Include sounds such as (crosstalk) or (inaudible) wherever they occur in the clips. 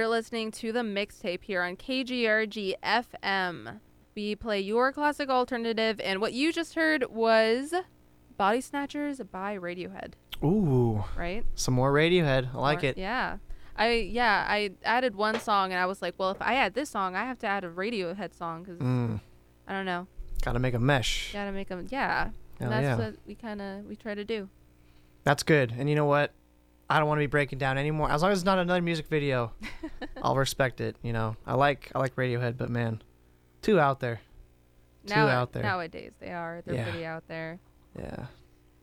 You're listening to the mixtape here on KGRG FM. We play your classic alternative, and what you just heard was Body Snatchers by Radiohead, Ooh, right? some more Radiohead. I like Or- it. Yeah. I yeah, I added one song and I was like, well, if I add this song, I have to add a Radiohead song cuz Mm, I don't know. gotta make a mesh. Got to make them yeah. Hell And that's yeah. what we kind of we try to do. That's good. And you know what? I don't want to be breaking down anymore. As long as it's not another music video, (laughs) I'll respect it. You know, I like I like Radiohead, but man, too out there. Too now, out there. Nowadays they are. They're Yeah. pretty out there. Yeah.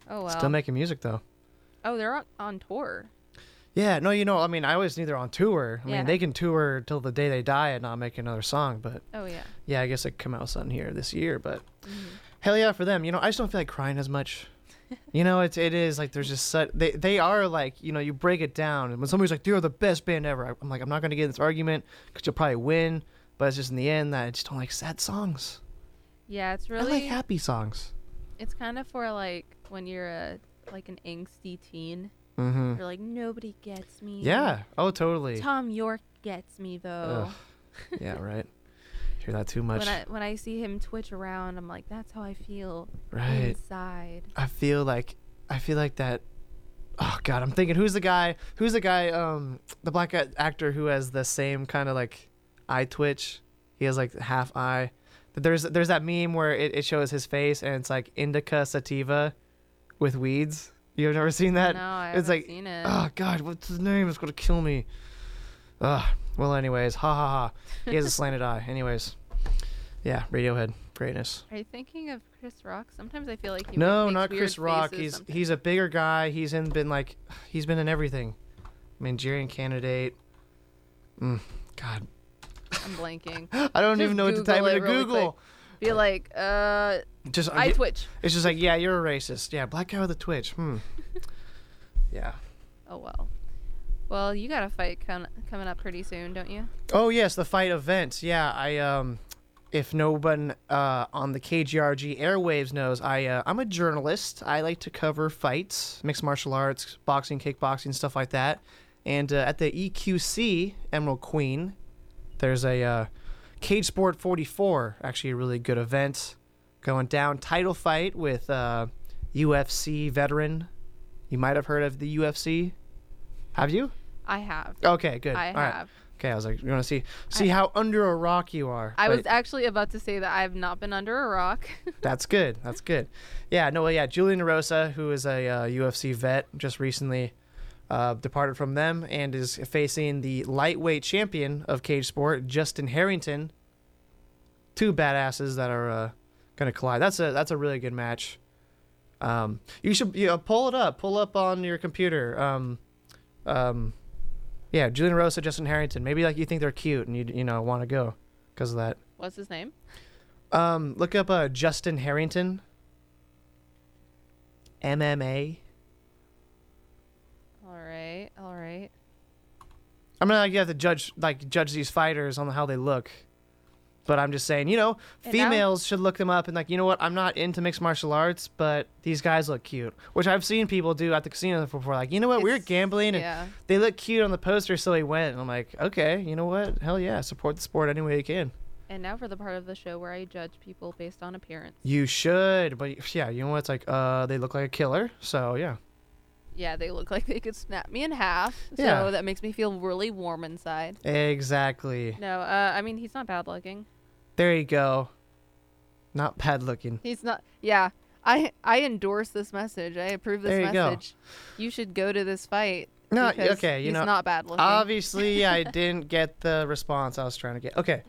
Oh well. Still making music though. oh, they're on, on tour. Yeah, no, you know, I mean, I always knew they're on tour. I Yeah. mean, they can tour till the day they die and not make another song. But Oh yeah. yeah, I guess it come out something here this year. But Mhm. hell yeah for them. You know, I just don't feel like crying as much. You know, it's it is like there's just such they they are like you know you break it down and when somebody's like they're the best band ever, I'm like I'm not gonna get in this argument because you'll probably win. But it's just in the end that I just don't like sad songs. Yeah, it's really I like happy songs. it's kind of for like when you're a like an angsty teen. Mm-hmm. You're like nobody gets me. Yeah. Oh, totally. Thom Yorke gets me though. Ugh. yeah. Right. (laughs) Hear that too much. When I when I see him twitch around, I'm like, that's how I feel right. inside. I feel like I feel like that. Oh God, I'm thinking who's the guy? Who's the guy? Um, the black actor who has the same kind of like eye twitch. He has like half eye. There's there's that meme where it, it shows his face and it's like indica sativa with weeds. You've never seen that? no, I it's haven't like, seen it. Oh God, what's his name? It's gonna kill me. Ugh. Well, anyways, ha ha ha. He has a (laughs) slanted eye. Anyways, yeah, Radiohead, greatness. Are you thinking of Chris Rock? Sometimes I feel like he No, not Chris Rock. He's sometimes. he's a bigger guy. He's in been like (sighs) he's been in everything. Manchurian Candidate. Mm, God, I'm blanking. (laughs) I don't Just even know what to type Google into really Google. Be like, uh, Just I twitch. it's just like yeah, you're a racist. Yeah, black guy with a twitch. Hmm. (laughs) yeah. Oh well. Well, you got a fight com- coming up pretty soon, don't you? Oh yes, the fight event. Yeah, I um, if no one uh, on the KGRG airwaves knows, I uh, I'm a journalist. I like to cover fights, mixed martial arts, boxing, kickboxing, stuff like that. And uh, at the EQC Emerald Queen, there's a uh, Cage Sport 44, actually a really good event going down. Title fight with uh, UFC veteran. You might have heard of the UFC. Have you? I have. Okay, good. I All right. Okay, I was like, you want to see see how under a rock you are. I But was actually about to say that I have not been under a rock. (laughs) That's good. That's good. Yeah. No. Well, yeah. Julian Erosa, who is a uh, UFC vet, just recently uh, departed from them and is facing the lightweight champion of cage sport, Justin Harrington. Two badasses that are uh, gonna collide. That's a that's a really good match. Um, you should you know, pull it up. Pull up on your computer. Um, um, yeah, Julian Erosa, Justin Harrington. Maybe like you think they're cute and you you know want to go because of that. What's his name? Um, look up uh, Justin Harrington. MMA. All right, all right. I'm not like you have to judge like judge these fighters on how they look, but I'm just saying, you know, females should look them up and like, you know what? I'm not into mixed martial arts, but these guys look cute, which I've seen people do at the casino before. Like, you know what? we are gambling and Yeah. they look cute on the poster, so we went. And I'm like, okay, you know what? Hell yeah, support the sport any way you can. And now for the part of the show where I judge people based on appearance. You should, but yeah, you know what? It's like, uh, they look like a killer, so yeah. Yeah, they look (laughs) like they could snap me in half. So Yeah. that makes me feel really warm inside. Exactly. No, uh, I mean he's not bad looking. There you go. Not bad looking. He's not. Yeah, I I endorse this message. I approve this There you go. message. You should go to this fight. No, okay, you he's know, not bad looking. Obviously, (laughs) I didn't get the response I was trying to get. Okay.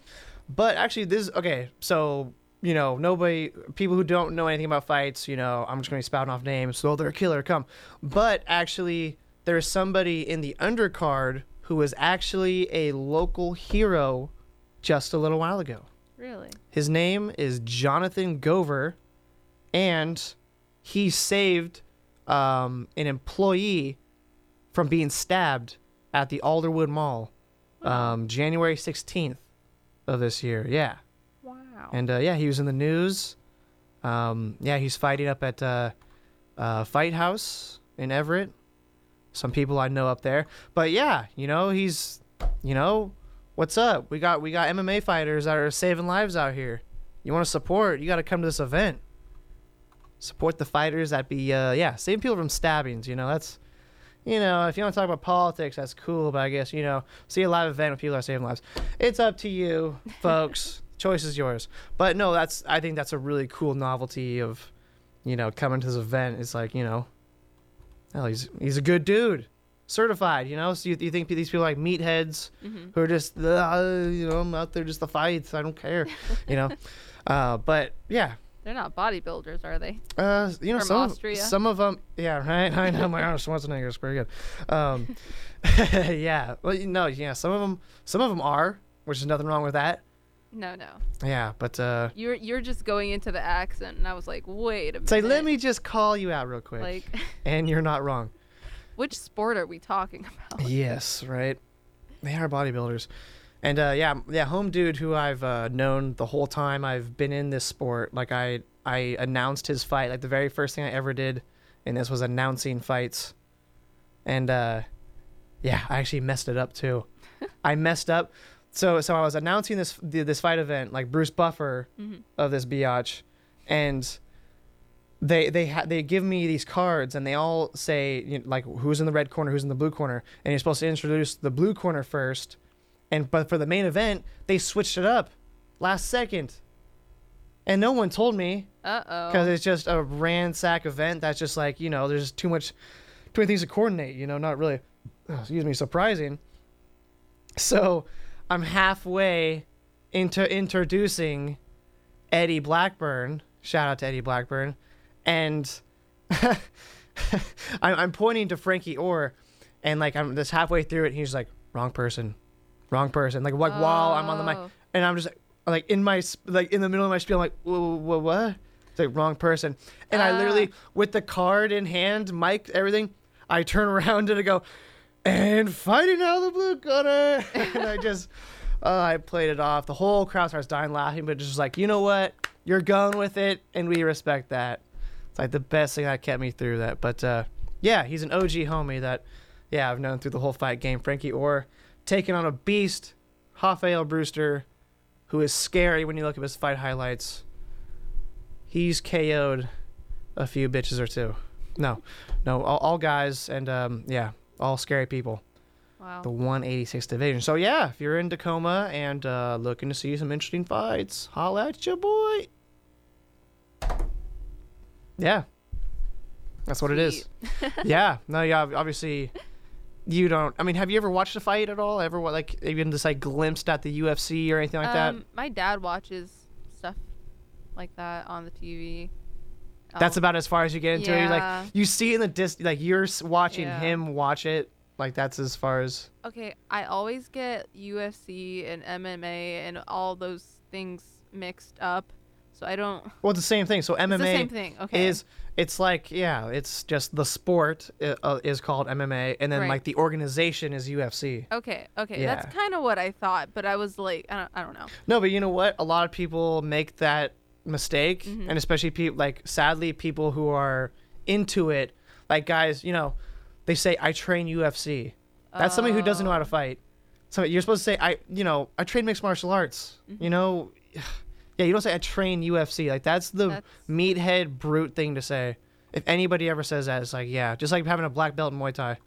But actually, this okay. So you know, nobody, people who don't know anything about fights, you know, I'm just going to be spouting off names. So they're a killer, come. But actually, there's somebody in the undercard who was actually a local hero just a little while ago. Really? His name is Jonathan Gover, and he saved um, an employee from being stabbed at the Alderwood Mall um, January 16th of this year. Yeah. Wow. And uh, yeah, he was in the news. Um, yeah, he's fighting up at uh, uh, Fight House in Everett. Some people I know up there. But yeah, you know, he's you know, what's up? We got we got MMA fighters that are saving lives out here. You want to support? You got to come to this event. Support the fighters that be uh yeah, saving people from stabbings. You know, that's you know, if you want to talk about politics, that's cool. But I guess you know, see a live event when people are saving lives. It's up to you, (laughs) folks. Choice is yours. But no, that's I think that's a really cool novelty of, you know, coming to this event. It's like you know, oh, he's he's a good dude, certified. You know, so you, you think these people are like meatheads Mhm. who are just uh, you know I'm out there just the fights. I don't care, you know. (laughs) uh, but yeah, They're not bodybuilders, are they? uh, you know From some Austria? Of, some of them, yeah, right. I know my Arnold Schwarzenegger is pretty good. Um, (laughs) (laughs) yeah, well, you know, yeah, some of them, some of them are, which is nothing wrong with that. No, no. Yeah, but uh, You're you're just going into the accent, and I was like, wait a minute. say, let me just call you out real quick, Like, and you're not wrong. Which sport are we talking about? Yes, right. They are bodybuilders. And uh, yeah, yeah, home dude who I've uh, known the whole time I've been in this sport. Like I, I announced his fight. Like the very first thing I ever did, and this was announcing fights. And uh, yeah, I actually messed it up too. (laughs) I messed up. So so I was announcing this this fight event like Bruce Buffer Mhm. of this biatch, and they they ha- they give me these cards and they all say you know, like who's in the red corner, who's in the blue corner, and you're supposed to introduce the blue corner first, and but for the main event they switched it up, last second, and no one told me Uh oh. because it's just a ransack event that's just like you know there's too much, too many things to coordinate. You know, not really, excuse me, surprising. So, I'm halfway into introducing Eddie Blackburn. Shout out to Eddie Blackburn, and (laughs) I'm, I'm pointing to Frankie Orr, and like I'm just halfway through it. And he's like, wrong person, wrong person. Like like while I'm on the mic, Oh. and I'm just like, in my like in the middle of my spiel, I'm like, whoa, what? It's like wrong person, and I literally Ah. with the card in hand, mic, everything, I turn (laughs) around and I go, and fighting out of the blue corner, (laughs) and I just. Uh, I played it off. The whole crowd starts dying laughing, but just like, you know what? You're going with it, and we respect that. It's like the best thing that kept me through that. But uh, yeah, he's an OG homie that, yeah, I've known through the whole fight game. Frankie Orr taking on a beast, Rafael Brewster, who is scary when you look at his fight highlights. He's KO'd a few bitches or two. No, no, all, all guys, and um, yeah, all scary people Wow. the 186 division. So yeah, if you're in Tacoma and uh, looking to see some interesting fights, holla at your boy. Yeah, that's what it is. (laughs) (laughs) Yeah, no, yeah, obviously. You don't. I mean, have you ever watched a fight at all? Ever, what, like, even just like glimpsed at the UFC or anything like that? um, my dad watches stuff like that on the TV. That's Um, about as far as you get into it. You're yeah. Like, you see in the dis, like you're watching Yeah. him watch it. Like that's as far as. Okay, I always get UFC and MMA and all those things mixed up, so I don't. Well, it's the same thing. So MMA same thing. Okay. is it's like yeah it's just the sport uh, uh, is called mma and then Right. like the organization is ufc Okay. Okay. Yeah. That's kind of what I thought, but I was like, I don't. I don't know. no but you know what a lot of people make that mistake Mhm. and especially people like sadly people who are into it like guys you know they say i train ufc that's somebody who doesn't know how to Oh. fight so you're supposed to say i you know i train mixed martial arts Mm-hmm. you know yeah you don't say i train ufc like that's the That's- meathead brute thing to say. If anybody ever says that, it's like yeah, just like having a black belt in Muay Thai.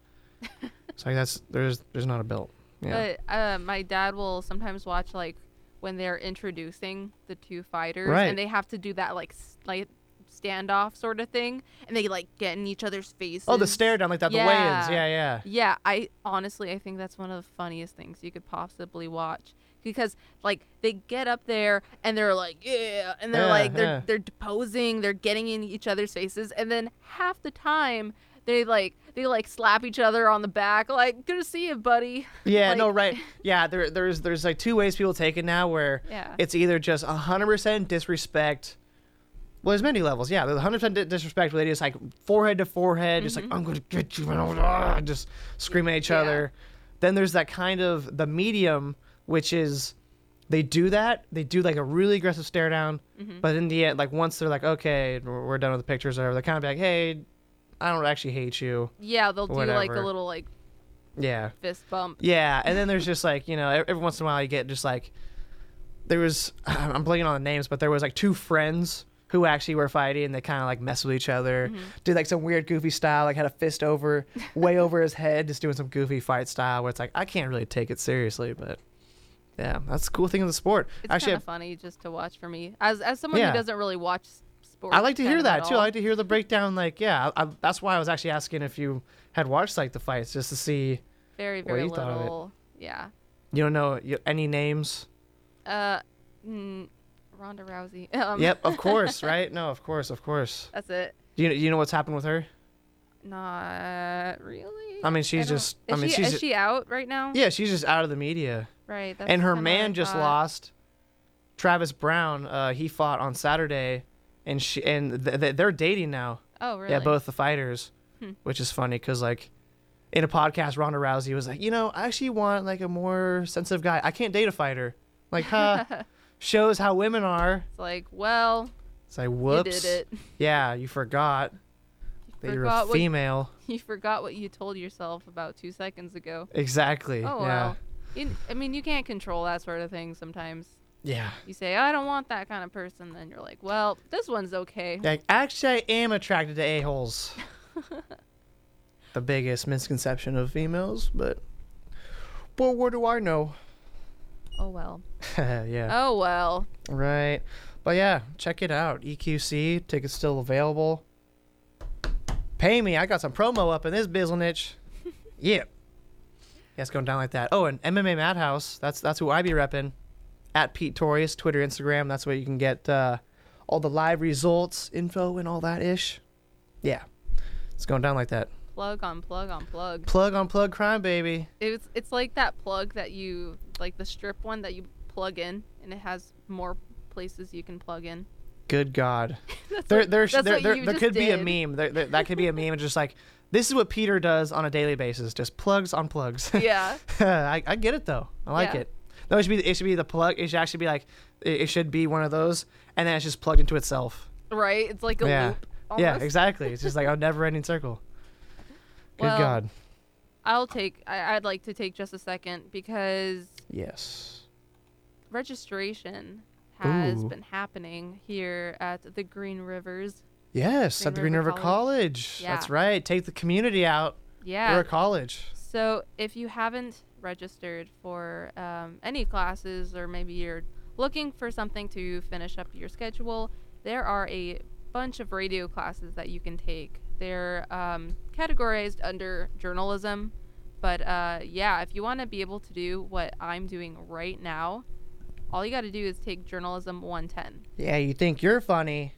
(laughs) it's like that's there's there's not a belt. Yeah. But uh, my dad will sometimes watch like when they're introducing the two fighters, Right. and they have to do that like like standoff sort of thing, and they like get in each other's faces. oh, the stare down like that, the Yeah. weigh-ins. Yeah, yeah. Yeah, I honestly I think that's one of the funniest things you could possibly watch because like they get up there and they're like yeah and they're Yeah, like they're yeah. they're deposing, they're getting in each other's faces and then half the time they like they like slap each other on the back like good to see you buddy. (laughs) Yeah, Like- no, right. (laughs) Yeah, there there's there's like two ways people take it now where Yeah. it's either just 100% disrespect well, there's many levels. Yeah, there's 100% disrespect where they just like forehead to forehead, just like I'm gonna get you, (laughs) and just scream at each Mm-hmm. Yeah. other. Then there's that kind of the medium, which is they do that, they do like a really aggressive stare down, Mm-hmm. but in the end, like once they're like, okay, we're done with the pictures, or they're kind of like, hey, I don't actually hate you. Yeah, they'll do like a little like Yeah. fist bump. Yeah, and then there's (laughs) just like you know every, every once in a while you get just like there was (sighs) I'm blanking on the names, but there was like two friends who actually were fighting and they kind of like mess with each other, Mm-hmm. did like some weird goofy style, like had a fist over way (laughs) over his head, just doing some goofy fight style where it's like I can't really take it seriously, but yeah, that's the cool thing in the sport. It's actually, kind of funny just to watch for me, as as someone Yeah. who doesn't really watch sports. I like to hear that at too. I like to hear the breakdown. Like, yeah, I, I, that's why I was actually asking if you had watched like the fights just to see. very what very you thought of it. little. Yeah. You don't know you, any names? Uh, mm, Ronda Rousey. (laughs) Um, yep, of course, (laughs) right? No, of course, of course. That's it. Do you you know what's happened with her? Not really. I mean, she's don't- just. I mean, she, she's. is she out right now? yeah, she's just out of the media. Right. And her kinda what I man just lost. Travis Browne. Uh, he fought on Saturday, and she and th- th- they're dating now. Oh really? Yeah, both the fighters, Hmm. which is funny because like. In a podcast, Ronda Rousey was like, you know, I actually want like a more sensitive guy. I can't date a fighter. Like, huh? (laughs) shows how women are. It's like, well, It's like, you whoops. did it. Yeah, you forgot that You you're a forgot what female. (laughs) you forgot what you told yourself about two seconds ago. Exactly. Oh yeah. well. You, I mean, you can't control that sort of thing sometimes. Yeah. You say, I don't want that kind of person, then you're like, well, this one's okay. Like, actually, I am attracted to a-holes. (laughs) the biggest misconception of females, but. But what do I know? Oh well. (laughs) yeah. Oh well. Right. But yeah, check it out. EQC, tickets still available. Pay me. I got some promo up in this bizzle niche. (laughs) yeah. Yeah, it's going down like that. Oh, and MMA Madhouse. That's that's who I be repping. At Pete Torius, Twitter, Instagram. That's where you can get uh, all the live results, info, and all that ish. Yeah. It's going down like that. Plug on plug on plug. Plug on plug crime, baby. It's it's like that plug that you like the strip one that you plug in, and it has more places you can plug in. Good God. (laughs) There, there, there, there, could be a meme. There, there, that could be a meme. It's just like this is what Peter does on a daily basis. Just plugs on plugs. (laughs) Yeah. I, I get it though. I like Yeah. it. No, it should be. It should be the plug. It should actually be like. It, it should be one of those, and then it's just plugged into itself. Right. It's like a Yeah. loop. Yeah, almost. exactly. It's just like a (laughs) never-ending circle. Good Well, God. I'll take. I, I'd like to take just a second because Yes. registration has Ooh. been happening here at the Green Rivers. Yes, Green at the Green River River College. Yeah. That's right. Take the community out. Yeah. We're a college. So if you haven't registered for um, any classes, or maybe you're looking for something to finish up your schedule, there are a bunch of radio classes that you can take. They're um, categorized under journalism, but uh, yeah, if you want to be able to do what I'm doing right now, all you got to do is take journalism 110. Yeah, you think you're funny?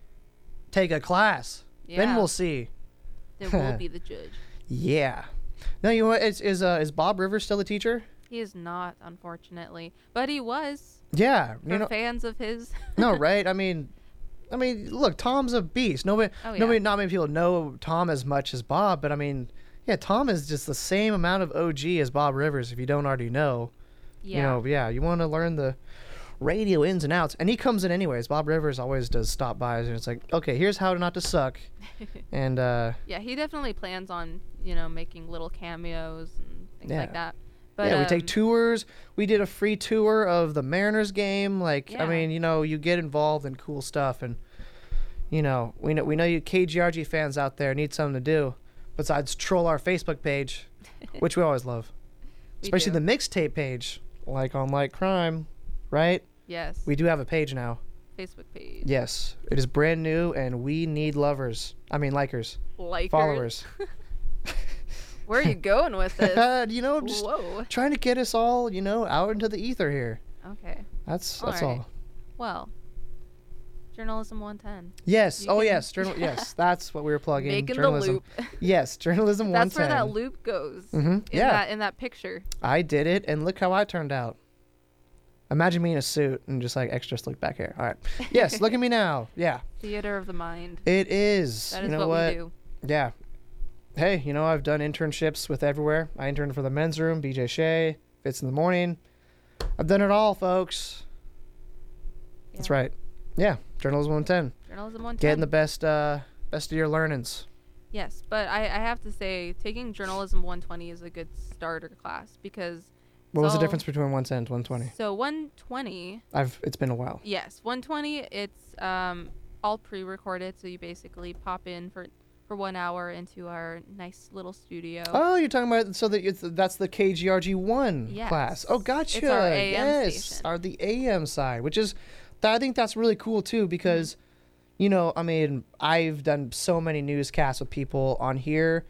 Take a class. Yeah, Then we'll see. then we'll (laughs) be the judge. Yeah. No, you know what? Is is uh, is Bob Rivers still a teacher? He is not, unfortunately, but he was Yeah. You know. fans of his. (laughs) no, (laughs) right? I mean, I mean, look, Tom's a beast. Nobody, Oh, yeah. nobody, not many people know Tom as much as Bob, but I mean, yeah, Tom is just the same amount of OG as Bob Rivers. If you don't already know, yeah. you know, yeah, you want to learn the radio ins and outs, and he comes in anyways. Bob Rivers always does stop bys, and it's like, okay, here's how not to suck, (laughs) and uh, Yeah, he definitely plans on, you know, making little cameos and things Yeah. like that. But yeah, we take um, tours. We did a free tour of the Mariners game. Like, I mean, you know, you get involved in cool stuff, and you know, we know we know you KGRG fans out there need something to do besides troll our Facebook page, (laughs) which we always love, we especially do. the mixtape page, like on Like Crime, right? Yes We do have a page now. Facebook page Yes, it is brand new, and we need lovers. I mean, likers, likers. followers. (laughs) (laughs) Where are you going with this? (laughs) you know, I'm just Whoa. trying to get us all, you know, out into the ether here. Okay. That's All that's right. all. Well, journalism 110. Yes. You oh, yes. Journal. yes. That's what we were plugging. Making journalism. the loop. Yes. Journalism. That's where that loop goes. Mm-hmm. In yeah. That, in that picture. I did it, and look how I turned out. Imagine me in a suit and just like extra slick back hair. All right. Yes. look at me now. (laughs) Yeah. Theater of the mind. It is. That you know what, what? we do. Yeah. Hey, you know I've done internships with everywhere. I interned for the men's room, BJ Shea, Fitz in the Morning. I've done it all, folks. That's right. Yeah. Journalism 110. Journalism 110. Getting the best uh best of your learnings. Yes, but I, I have to say, taking journalism 120 is a good starter class because. What was the difference between 110 and 120? So 120, I've it's been a while. yes, 120. It's um all pre-recorded, so you basically pop in for for one hour into our nice little studio. Oh, you're talking about so that it's, that's the KGRG one Yes. class. Oh, gotcha. It's our AM yes, station. are the AM side, which is I think that's really cool too because you know, I mean, I've done so many newscasts with people on here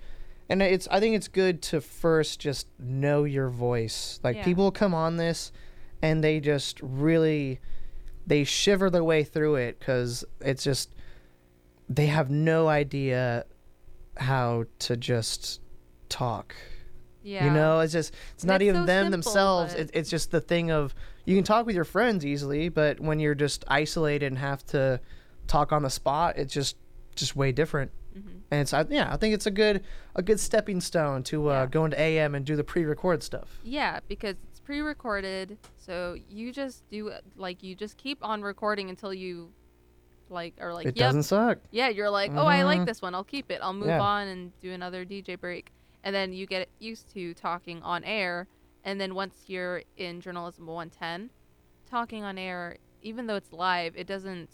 and it's I think it's good to first just know your voice. Like Yeah. people come on this and they just really they shiver their way through it cuz it's just they have no idea how to just talk. yeah. You know, it's just it's And not it's even so them simple, themselves. It, it's just the thing of you can talk with your friends easily, but when you're just isolated and have to talk on the spot, it's just just way different. Mhm. And so I, yeah, I think it's a good a good stepping stone to uh, Yeah. go into AM and do the pre-record stuff. Yeah, because it's pre-recorded, so you just do like you just keep on recording until you like are like, it yep, doesn't suck. yeah, you're like, oh, I like this one, I'll keep it, I'll move Yeah. on and do another DJ break, and then you get used to talking on air, and then once you're in journalism 110, talking on air, even though it's live, it doesn't,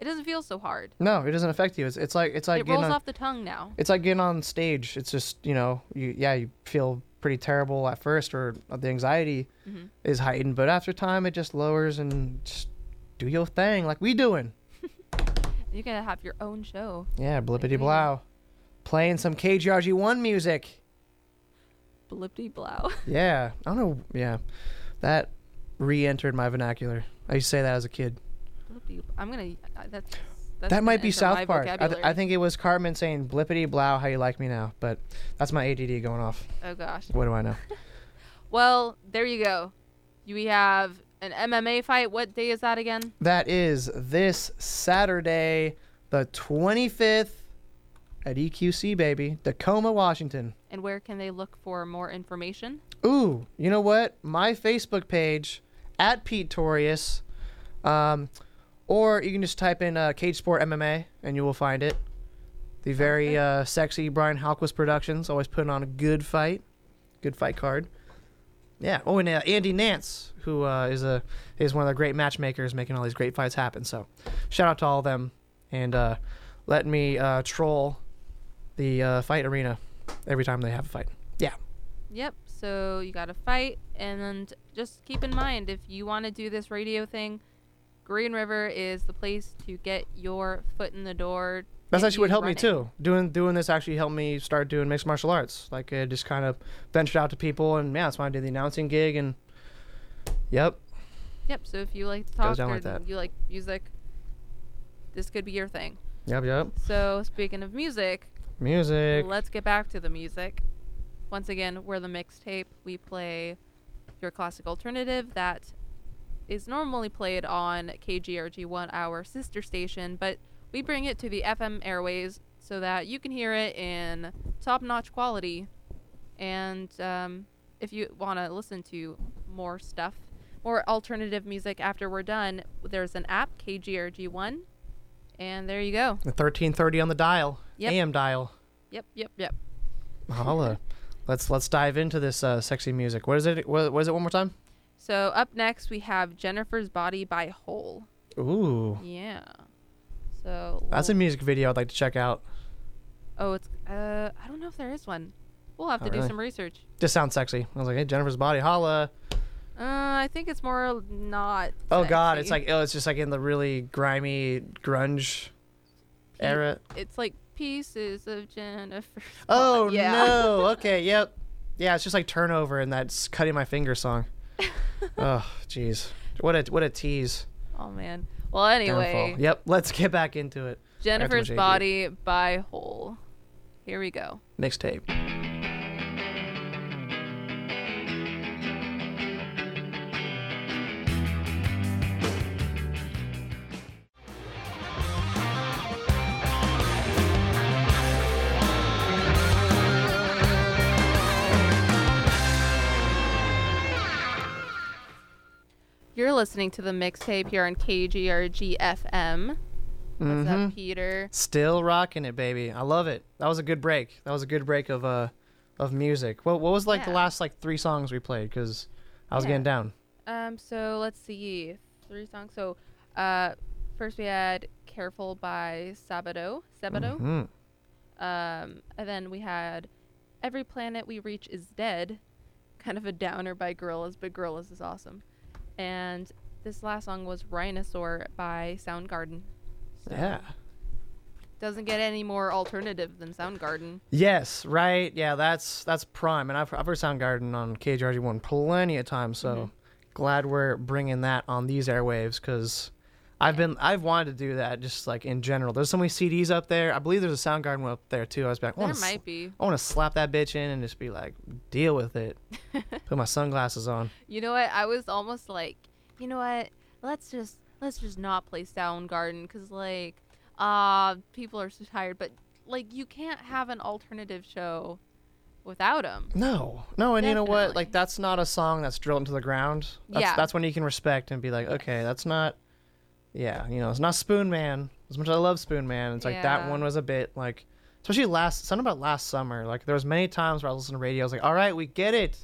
it doesn't feel so hard. No, it doesn't affect you. It's it's like it's like it rolls on, off the tongue now. it's like getting on stage. It's just you know you yeah you feel pretty terrible at first or the anxiety Mhm. is heightened, but after time it just lowers and just do your thing like we doing. (laughs) You're gonna have your own show. Yeah, blippity blow. Playing some KGRG1 music. Blippity blow. (laughs) Yeah, I don't know. Yeah, that re-entered my vernacular. I used to say that as a kid. I'm gonna. Uh, that's. that's that might be South Park. I, th- I think it was Cartman saying "blippity blow, how you like me now," but that's my ADD going off. Oh gosh. What do I know? (laughs) (laughs) Well, there you go. We have an MMA fight. What day is that again? that is this Saturday, the 25th, at EQC, baby, Tacoma, Washington. And where can they look for more information? Ooh, you know what? My Facebook page at Pete Torius, um, or you can just type in uh, Cage Sport MMA and you will find it. The very Okay. uh, sexy Brian Halquist Productions always putting on a good fight, good fight card. Yeah. Oh, and uh, Andy Nance, who uh, is a is one of the great matchmakers, making all these great fights happen. So, shout out to all of them, and uh, let me uh, troll the uh, fight arena every time they have a fight. Yeah. Yep. So you got to fight, and just keep in mind if you want to do this radio thing, Green River is the place to get your foot in the door. That's actually what helped running. me too. Doing doing this actually helped me start doing mixed martial arts. Like I just kind of ventured out to people, and yeah, that's why I did the announcing gig. And yep, Yep. So if you like to talk or like you like music, this could be your thing. yep, yep. So speaking of music, Music. Let's get back to the music. Once again, we're the mixtape. We play your classic alternative that is normally played on KGRG 1, our sister station, but we bring it to the FM airways so that you can hear it in top notch quality. And um, if you want to listen to more stuff, more alternative music after we're done, there's an app, KGRG 1. And there you go. The thirteen thirty on the dial. Yep. AM dial. Yep, yep, yep. Holla. (laughs) let's let's dive into this uh, sexy music. What is it? What, what is it? One more time. So up next we have Jennifer's Body by Hole. Ooh, Yeah. So that's a music video I'd like to check out. Oh, it's uh I don't know if there is one. We'll have Oh, to do really? some research. Just sounds sexy. I was like, hey, Jennifer's body, holla. Uh I think it's more not Oh God, it's like oh, it's just like in the really grimy grunge Pe- era. It's like pieces of Jennifer's Oh yeah. no. (laughs) Okay. Yep. Yeah, it's just like turnover and that's cutting my finger song. (laughs) oh, jeez. What a what a tease. oh man. Well anyway, Downfall. Yep. Let's get back into it. Jennifer's Body by Hole. Here we go. Mixtape. Listening to the mixtape here on KGRG FM. What's Mhm. up, Peter? Still rocking it, baby. I love it. That was a good break. That was a good break of uh of music. What what was like the last like three songs we played? Because I was Yeah. getting down. Um, so let's see, three songs. So, uh, first we had "Careful" by Sabado. Sabado. Mhm. Um, and then we had "Every Planet We Reach Is Dead," kind of a downer by Gorillaz, but Gorillaz is awesome. And this last song was "Rhinosaur" by Soundgarden. So Yeah. Doesn't get any more alternative than Soundgarden. Yes, right. Yeah, that's that's prime, and I've I've heard Soundgarden on KGRG one plenty of times. So Mhm. glad we're bringing that on these airwaves because I've been I've wanted to do that just like in general. There's so many CDs up there. I believe there's a Soundgarden one up there too. I was like, I There might be. I want to slap that bitch in and just be like, deal with it. (laughs) Put my sunglasses on. You know what? I was almost like, you know what? Let's just let's just not play Soundgarden because like, uh, people are so tired. But like, you can't have an alternative show without them. No, no, and you know what? Like that's not a song that's drilled into the ground. That's, Yeah. that's when you can respect and be like, okay, that's not. Yeah, you know, it's not Spoon Man. As much as I love Spoon Man, it's like that Yeah. one was a bit like, especially last something about last summer. Like there was many times where I was listening to radio. I was like, all right, we get it.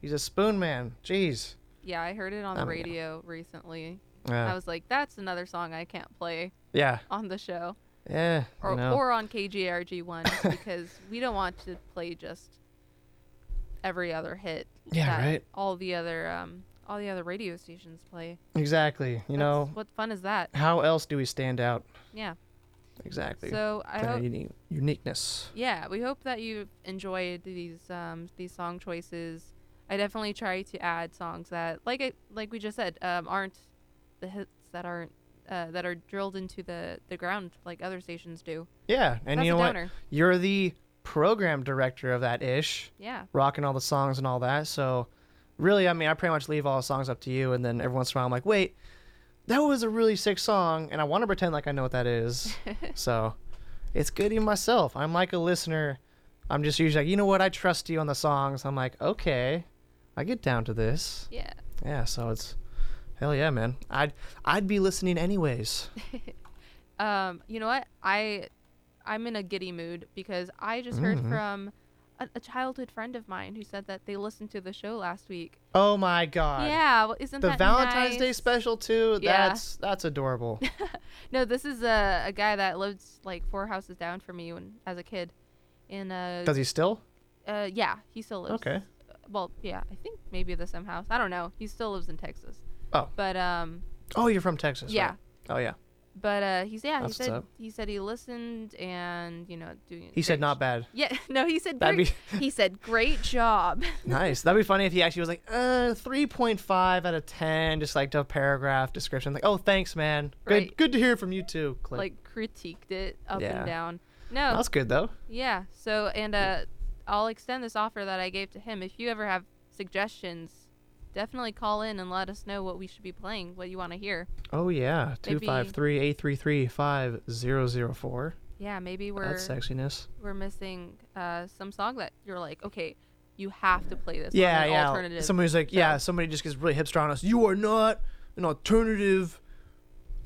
He's a Spoon Man. Jeez. Yeah, I heard it on the mean, radio recently. Yeah. I was like, that's another song I can't play yeah. on the show Yeah. or you know. or on KGRG one (laughs) because we don't want to play just every other hit. Yeah, right. All the other um all the other radio stations play. exactly. You That's- know, what fun is that? how else do we stand out? Yeah. Exactly. So I hope uni- uniqueness. Yeah, we hope that you enjoyed these um, these song choices. I definitely try to add songs that, like I, like we just said, um, aren't the hits that aren't uh, that are drilled into the, the ground like other stations do. Yeah, and That's you know what? You're the program director of that ish, Yeah, rocking all the songs and all that. So, really, I mean, I pretty much leave all the songs up to you, and then every once in a while, I'm like, wait, that was a really sick song, and I want to pretend like I know what that is. (laughs) so, it's good even myself. I'm like a listener. I'm just usually like, you know what? I trust you on the songs. I'm like, okay, I get down to this. yeah. Yeah, so it's hell yeah, man. I'd I'd be listening anyways. (laughs) Um, you know what? I I'm in a giddy mood because I just heard Mhm. from a, a childhood friend of mine who said that they listened to the show last week. Oh my god. yeah, well, isn't The Valentine's Day special too. Yeah. That's that's adorable. (laughs) No, this is a, a guy that lived like four houses down from me when as a kid. In uh, Does he still? uh yeah, he still lives. Okay. uh, Well, yeah, I think maybe the same house. I don't know. He still lives in Texas. Oh. But um, Oh, you're from Texas. yeah. right? Oh yeah. But uh, he's yeah. That's he said up. he said he listened and you know doing. He said not bad. Yeah, (laughs) no, he said That'd great. be he said great job. (laughs) nice. That'd be funny if he actually was like, uh, three point five out of ten, just like a paragraph description, like, oh, thanks, man. Good, Right. good to hear from you too. Like critiqued it up Yeah. and down. No, that's good though. Yeah. So and uh, I'll extend this offer that I gave to him. If you ever have suggestions, definitely call in and let us know what we should be playing, what you want to hear. Oh yeah, two five three eight three three five zero zero four. Yeah, maybe we're That's sexiness. we're missing uh, some song that you're like, okay, you have to play this. Yeah, an yeah. Alternative. Somebody's like, show." yeah. Somebody just gets really hipster on us. You are not an alternative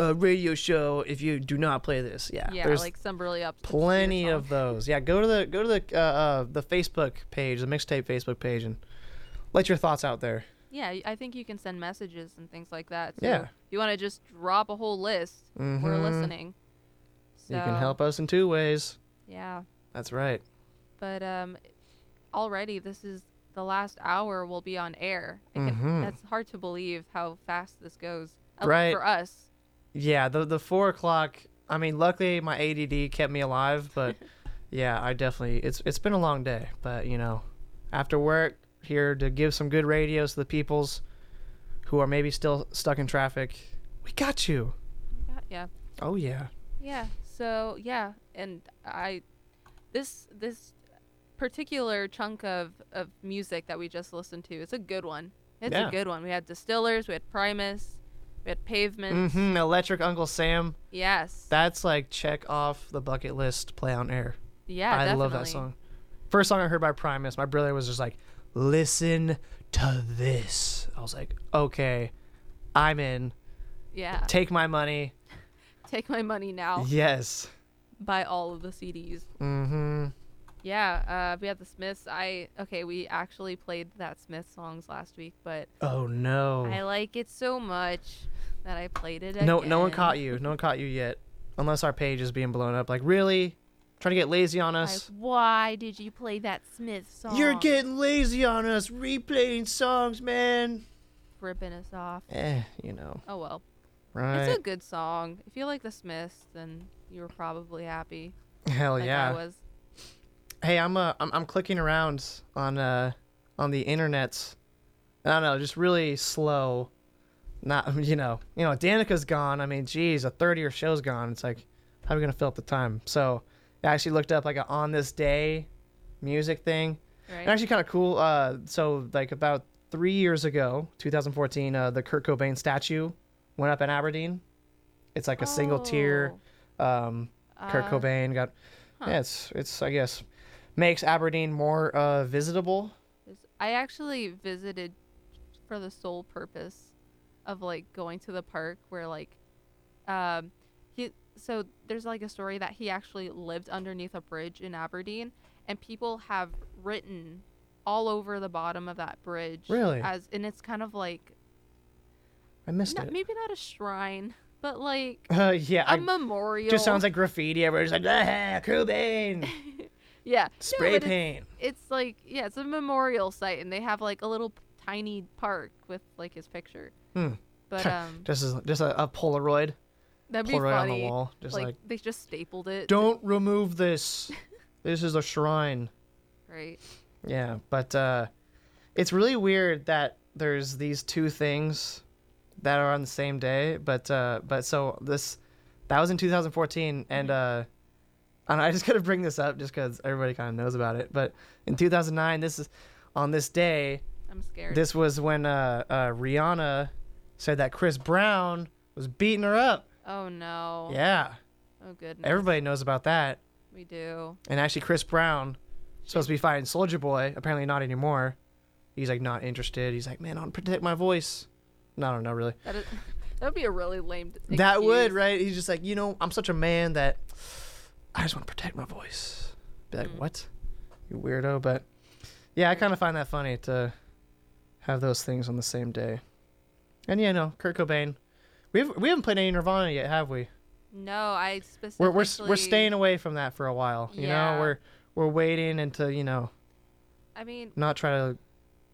uh, radio show if you do not play this. Yeah. yeah, There's like some really up. plenty of those. Yeah. Go to the go to the uh, uh, the Facebook page, the mixtape Facebook page, and let your thoughts out there. Yeah, I think you can send messages and things like that. So Yeah. If you want to just drop a whole list, we're Mhm. listening. You can help us in two ways. Yeah. That's right. but um already this is the last hour we'll be on air I can, Mhm. that's hard to believe how fast this goes Right. for us Yeah. The the four o'clock. I mean, luckily my ADD kept me alive, but (laughs) yeah, I definitely. It's it's been a long day, but you know, after work here to give some good radios to the peoples who are maybe still stuck in traffic. We got you. yeah yeah Oh yeah. yeah so yeah and i this this particular chunk of of music that we just listened to is a good one it's Yeah. a good one we had distillers we had primus we had pavement Mm-hmm. Electric Uncle Sam. yes That's like check off the bucket list. Play on air. yeah I definitely. love that song. First song I heard by Primus, my brother was just like, "Listen to this." I was like, "Okay, I'm in. yeah Take my money." Take my money now. Yes. Buy all of the CDs. Mm-hmm. Yeah, uh, we had the Smiths. I okay, we actually played that Smith songs last week, but Oh no. I like it so much that I played it again. No, no one caught you. No one caught you yet, unless our page is being blown up. Like really, trying to get lazy on Like, us. why did you play that Smith song? You're getting lazy on us, replaying songs, man. ripping us off. Eh, you know, Oh well, right? it's a good song. If you like the Smiths, then you were probably happy. Hell like yeah. I was. Hey, I'm uh, I'm, I'm clicking around on uh, on the internet. I don't know, just really slow. Not (laughs) you know, you know, Danica's gone. I mean, geez, a third of your show's gone. It's like, how are we gonna fill up the time? So, I actually looked up like a on this day music thing. Right. And actually, kind of cool. Uh, so like about three years ago, 2014, uh, the Kurt Cobain statue went up in Aberdeen. It's like a single tier. Um, Kurt Uh, Cobain got. huh. Yeah, it's it's I guess makes Aberdeen more uh, visitable. I actually visited for the sole purpose of like going to the park where like um so there's like a story that he actually lived underneath a bridge in Aberdeen and people have written all over the bottom of that bridge Really? as and it's kind of like I missed not, it. maybe not a shrine but like Uh, (laughs) yeah, a I, memorial just sounds like graffiti. Everybody's like, ah, Cobain, (laughs) yeah No, spray it's- paint. it's like yeah it's a memorial site and they have like a little tiny park with like his picture Hmm. but (laughs) um Just as, just a, a Polaroid, that'd be Polaroid on funny the wall, just like, like, they just stapled it don't remove this. this is a shrine. right Yeah, but uh, it's really weird that there's these two things that are on the same day. But uh, but so this that was in 2014, and uh, and I just (laughs) gotta bring this up just because everybody kind of knows about it. But in 2009, this is on this day. i'm scared This was when uh, uh, Rihanna said that Chris Brown was beating her up. Oh no Yeah, oh goodness everybody knows about that. we do And actually, Chris Brown supposed to be fighting Soulja Boy. Apparently, not anymore. He's like not interested. He's like, man, I want to protect my voice. No, I don't know really. that is (laughs) that would be a really lame That would right. He's just like, you know, I'm such a man that I just want to protect my voice. Be like, Mm. what? You weirdo. But yeah, I kind of find that funny to have those things on the same day. And yeah, no, Kurt Cobain. We have, we haven't played any Nirvana yet, have we? no i specifically We're we're we're staying away from that for a while. You Yeah. know, we're we're waiting until you know i mean not try to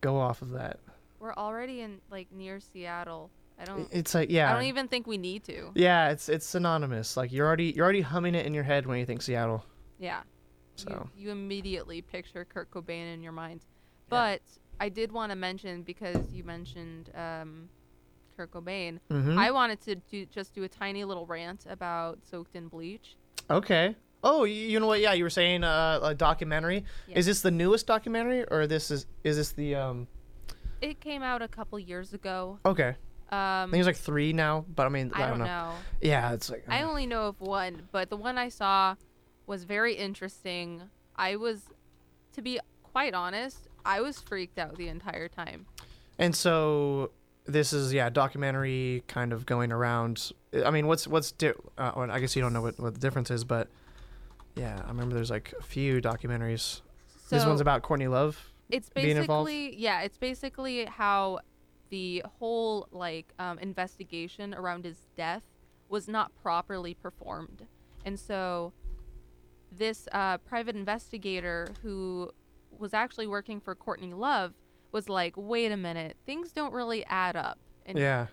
go off of that. we're already in like near seattle i don't It's like yeah, i don't even think we need to yeah. It's it's synonymous. Like you're already you're already humming it in your head when you think Seattle. Yeah. So. You, you immediately picture Kurt Cobain in your mind. Yeah. But I did want to mention because you mentioned um, Kurt Cobain. Mm-hmm. I wanted to do, just do a tiny little rant about Soaked in Bleach. okay. Oh, you know what? Yeah, you were saying uh, a documentary. Yeah. Is this the newest documentary, or this is is this the um? It came out a couple years ago. Okay, I Um, think it's like three now, but I mean, I don't know. Yeah, it's like I uh, only know of one, but the one I saw was very interesting. I was, to be quite honest, I was freaked out the entire time. And so this is yeah, documentary kind of going around. I mean, what's what's di- uh, well, I guess you don't know what what the difference is, but yeah, I remember there's like a few documentaries. So this one's about Courtney Love. it's being involved? basically yeah it's basically how the whole like um, investigation around his death was not properly performed and so this uh, private investigator who was actually working for courtney love was like wait a minute things don't really add up and Yeah.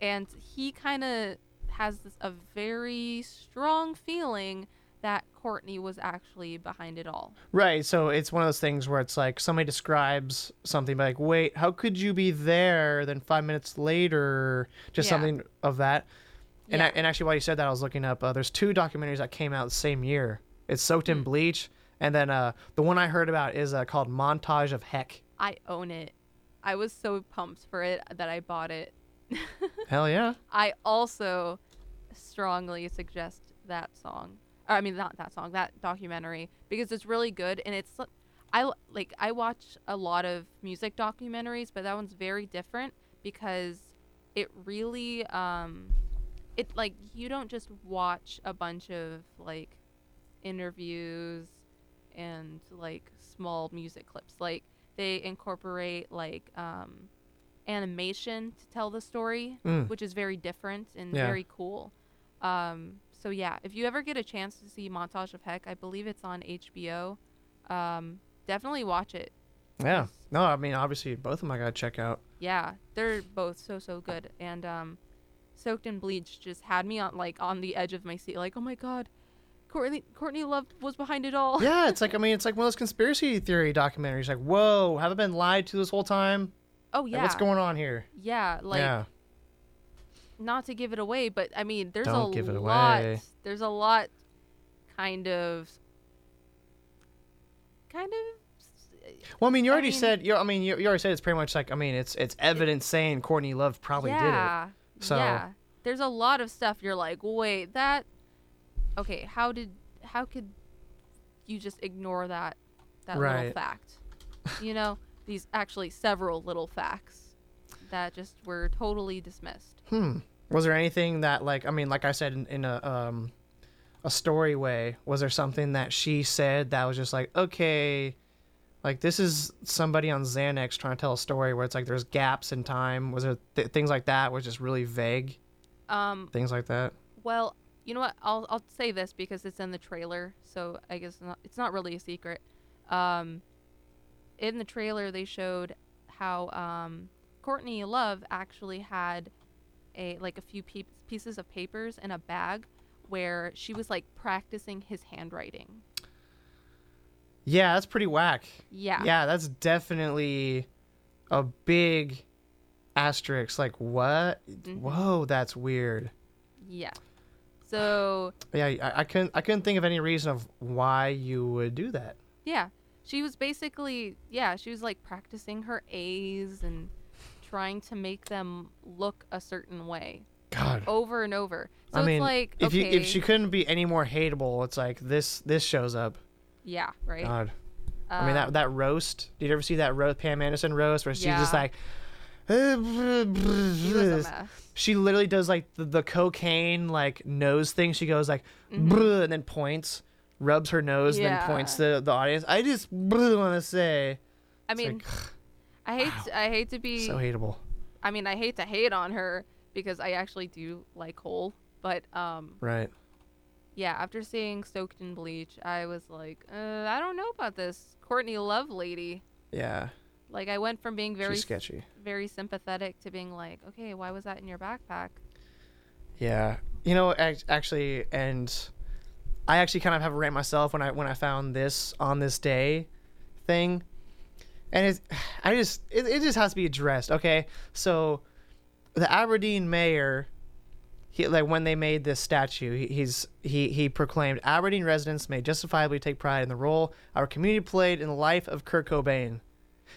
and he kind of has this a very strong feeling that courtney was actually behind it all Right. So it's one of those things where it's like somebody describes something like, wait, how could you be there? Then five minutes later, just Yeah. something of that. And I, Yeah. and actually, while you said that, I was looking up. Uh, there's two documentaries that came out the same year. It's soaked in Hmm. bleach, and then uh, the one I heard about is uh, called Montage of Heck. I own it. I was so pumped for it that I bought it. (laughs) Hell yeah. I also strongly suggest that song. Or, I mean, not that song, that documentary because it's really good and it's I like I watch a lot of music documentaries, but that one's very different because it really um it like you don't just watch a bunch of like interviews and like small music clips. Like they incorporate like um animation to tell the story, Mm. which is very different and Yeah. very cool. Um so yeah, if you ever get a chance to see Montage of Heck, I believe it's on HBO. Um definitely watch it. Yeah. No, I mean obviously both of them I gotta check out. Yeah, they're both so so good. And um, Soaked in Bleach just had me on like on the edge of my seat, like, oh my god, Courtney Courtney Love was behind it all. Yeah, it's (laughs) like I mean it's like one of those conspiracy theory documentaries. Like, whoa, have I been lied to this whole time? Oh Like, yeah. what's going on here? Yeah, like yeah. not to give it away, but I mean, there's Don't a give it lot. away. There's a lot, kind of, kind of. Well, I mean, you I already mean- said you. I mean, you, you already said it's pretty much like I mean, it's it's evidence saying Courtney Love probably did it. yeah, So- yeah. There's a lot of stuff you're like, wait, that. Okay, how did how could you just ignore that that little fact? You know, (laughs) these actually several little facts that just were totally dismissed. Hmm. Was there anything that like I mean, like I said in, in a um a story way, was there something that she said that was just like okay, like this is somebody on Xanax trying to tell a story where it's like there's gaps in time. Was there th- things like that? Was just really vague Um, things like that? Well, you know what? I'll I'll say this because it's in the trailer, so I guess not, it's not really a secret. Um, in the trailer, they showed how um, Courtney Love actually had a like a few pe- pieces of papers in a bag where she was like practicing his handwriting. Yeah, that's pretty whack. Yeah. Yeah, that's definitely a big asterisk. Like what? Mhm. Whoa, that's weird. Yeah. So Yeah, I, I couldn't I couldn't think of any reason of why you would do that. yeah, she was basically yeah she was like practicing her A's and trying to make them look a certain way. God. over and over. So I it's mean, like if okay, you if she couldn't be any more hateable, it's like this this shows up. yeah, right. God. I mean Um, that that roast. Did you ever see that roast Pam Anderson roast where she's just Yeah. like she was a mess. She literally does like the, the cocaine like nose thing. She goes like Mhm. And then points, rubs her nose, and then points to the audience. I just want to say, I mean, like, I hate I hate to be. so hateable. I mean, I hate to hate on her because I actually do like Hole, but um, Right. yeah. After seeing Soaked in Bleach, I was like, uh, I don't know about this Courtney Love lady. Yeah. Like, I went from being very she's sketchy. very sympathetic to being like, okay, why was that in your backpack? Yeah. You know, act- actually, and I actually kind of have a rant myself when I when I found this on this day thing, and it's (sighs) I just it, it just has to be addressed. Okay, so the Aberdeen mayor. He, like when they made this statue, he, he's he he proclaimed Aberdeen residents may justifiably take pride in the role our community played in the life of Kurt Cobain.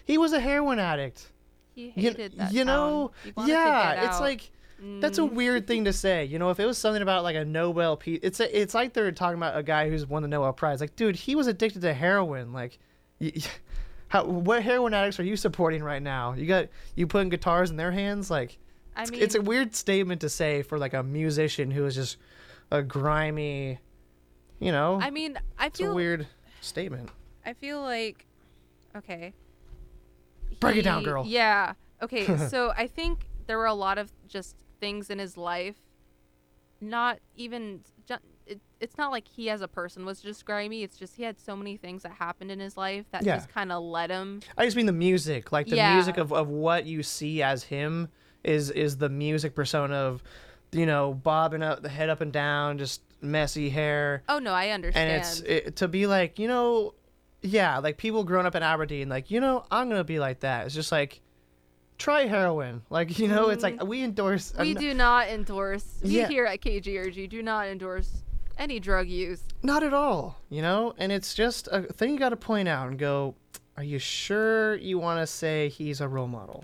He was a heroin addict. He You, hated that. you know, town. He wanted to yeah, it's out. like that's a Mm, weird thing to say. You know, if it was something about like a Nobel Peace, it's a, it's like they're talking about a guy who's won the Nobel Prize. Like, dude, he was addicted to heroin. Like, y- (laughs) how what heroin addicts are you supporting right now? You got you putting guitars in their hands. Like, I it's, mean, it's a weird statement to say for like a musician who is just a grimy. You know, I mean, I it's a feel weird statement. I feel like okay. Break it down, girl. Yeah. Okay, (laughs) so I think there were a lot of just things in his life not even it, it's not like he as a person was just grimy it's just he had so many things that happened in his life that Yeah. just kind of led him I just mean the music, like the Yeah. music of, of what you see as him is is the music persona of, you know, bobbing up the head up and down, just messy hair, oh no i understand and it's it, to be like, you know, yeah, like people growing up in Aberdeen, like you know, I'm gonna be like that. It's just like, try heroin, (laughs) like you know, it's like mm-hmm. we endorse. we do not endorse we Yeah. here at kgrg do not endorse any drug use Not at all, you know? And it's just a thing you got to point out and go, are you sure you want to say he's a role model?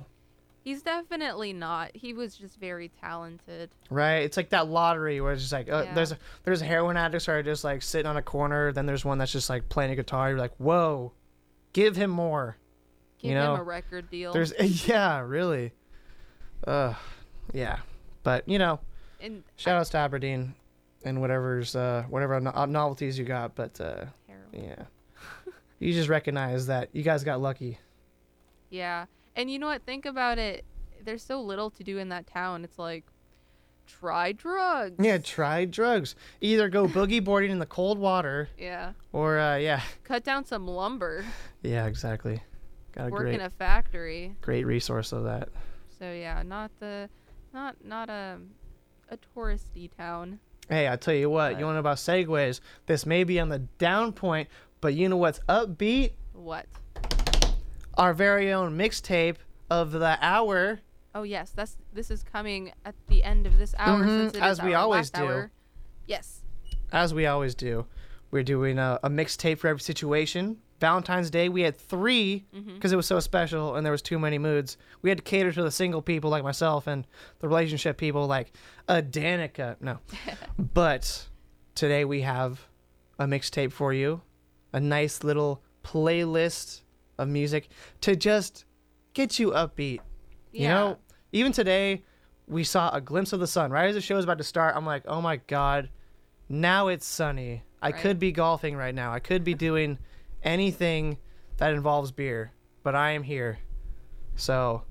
He's definitely not he was just very talented Right? It's like that lottery where it's just like, uh, Yeah. there's there's heroin addicts who are just like sitting on a corner. Then there's one that's just like playing a guitar. You're like, whoa, give him more. give You know, him a record deal There's, (laughs) yeah, really. Uh, yeah. But, you know, And Shout outs to Aberdeen and whatever's uh, whatever no- uh, novelties you got, but uh, terrible. yeah, (laughs) you just recognize that you guys got lucky. Yeah. And you know what? Think about it. There's so little to do in that town. It's like, try drugs. Yeah, try drugs. Either go boogie boarding in the cold water, Yeah. or uh, yeah, Cut down some lumber. yeah, exactly. Got a work great in a factory. great resource of that. So yeah, not the, not not a, a touristy town. Hey, I tell you what, But- you want to know about segues? This may be on the down point, but you know what's upbeat? What? Our very own mixtape of the hour. Oh yes, that's this is coming at the end of this hour. Mhm, Since it is as we our always do. Hour. Yes. as we always do, we're doing a, a mixtape for every situation. Valentine's Day, we had three because it was so special and there was too many moods. We had to cater to the single people like myself and the relationship people like Adanica. No, (laughs) but today we have a mixtape for you, a nice little playlist of music to just get you upbeat. You know, even today, we saw a glimpse of the sun. Right as the show was about to start, I'm like, oh my God, now it's sunny. I Right. could be golfing right now. I could be doing anything that involves beer, but I am here. So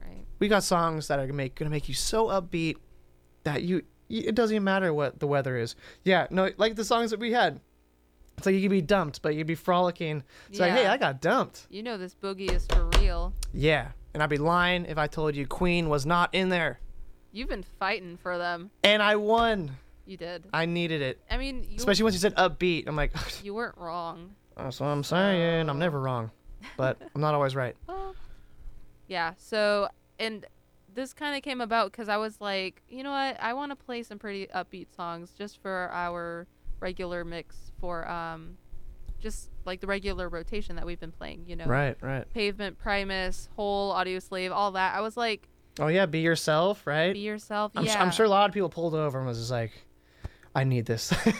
Right. we got songs that are gonna make, gonna make you so upbeat that you, it doesn't even matter what the weather is. Yeah, no, like the songs that we had. It's like you could be dumped, but you'd be frolicking. It's like, hey, I got dumped. You know this boogie is for real. Yeah, and I'd be lying if I told you Queen was not in there. You've been fighting for them. And I won. You did. I needed it. I mean, you Especially once you said upbeat. I'm like, (laughs) you weren't wrong. that's what I'm saying. I'm never wrong. But (laughs) I'm not always right. Yeah. So, and this kind of came about because I was like, you know what? I want to play some pretty upbeat songs just for our regular mix for um, just like the regular rotation that we've been playing. You know, Right, right. Pavement, Primus, Hole, Audio Slave, all that. I was like, Oh, yeah, be yourself, right? be yourself. I'm, yeah. I'm sure a lot of people pulled over and was just like, I need this. (laughs)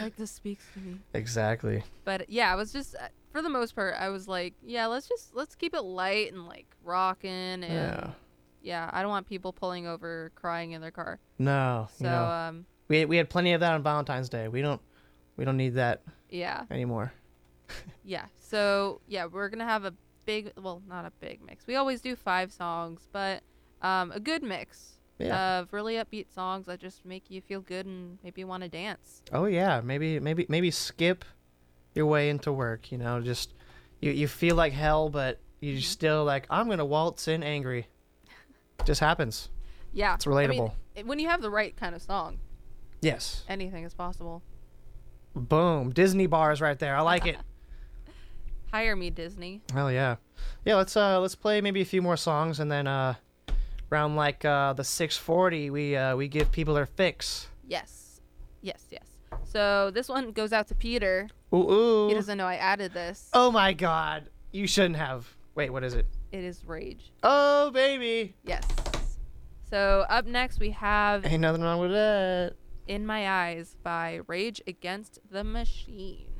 Like this speaks to me. exactly. But yeah, I was just uh, for the most part, I was like, yeah, let's just let's keep it light and like rocking and Yeah. yeah, I don't want people pulling over crying in their car. No, So know, um we, we had plenty of that on Valentine's Day. We don't we don't need that yeah, anymore. (laughs) yeah. So yeah, we're gonna have a big well, not a big mix. We always do five songs, but um a good mix Yeah. of really upbeat songs that just make you feel good and maybe want to dance. Oh yeah, maybe maybe maybe skip your way into work. You know, just you you feel like hell, but you Mm-hmm. still like I'm gonna waltz in angry. (laughs) Just happens. Yeah, It's I mean, relatable. when you have the right kind of song, Yes. anything is possible. Boom. Disney bars right there. I like it. (laughs) Hire me, Disney. Hell yeah. Yeah. Let's uh let's play maybe a few more songs and then uh around like uh the 640 we uh we give people their fix. Yes. Yes, yes. So this one goes out to Peter. Ooh ooh. He doesn't know I added this. Oh my god. You shouldn't have. Wait, what is it? It is Rage. Oh baby. Yes. So up next we have Ain't nothing wrong with that. In My Eyes by Rage Against the Machine.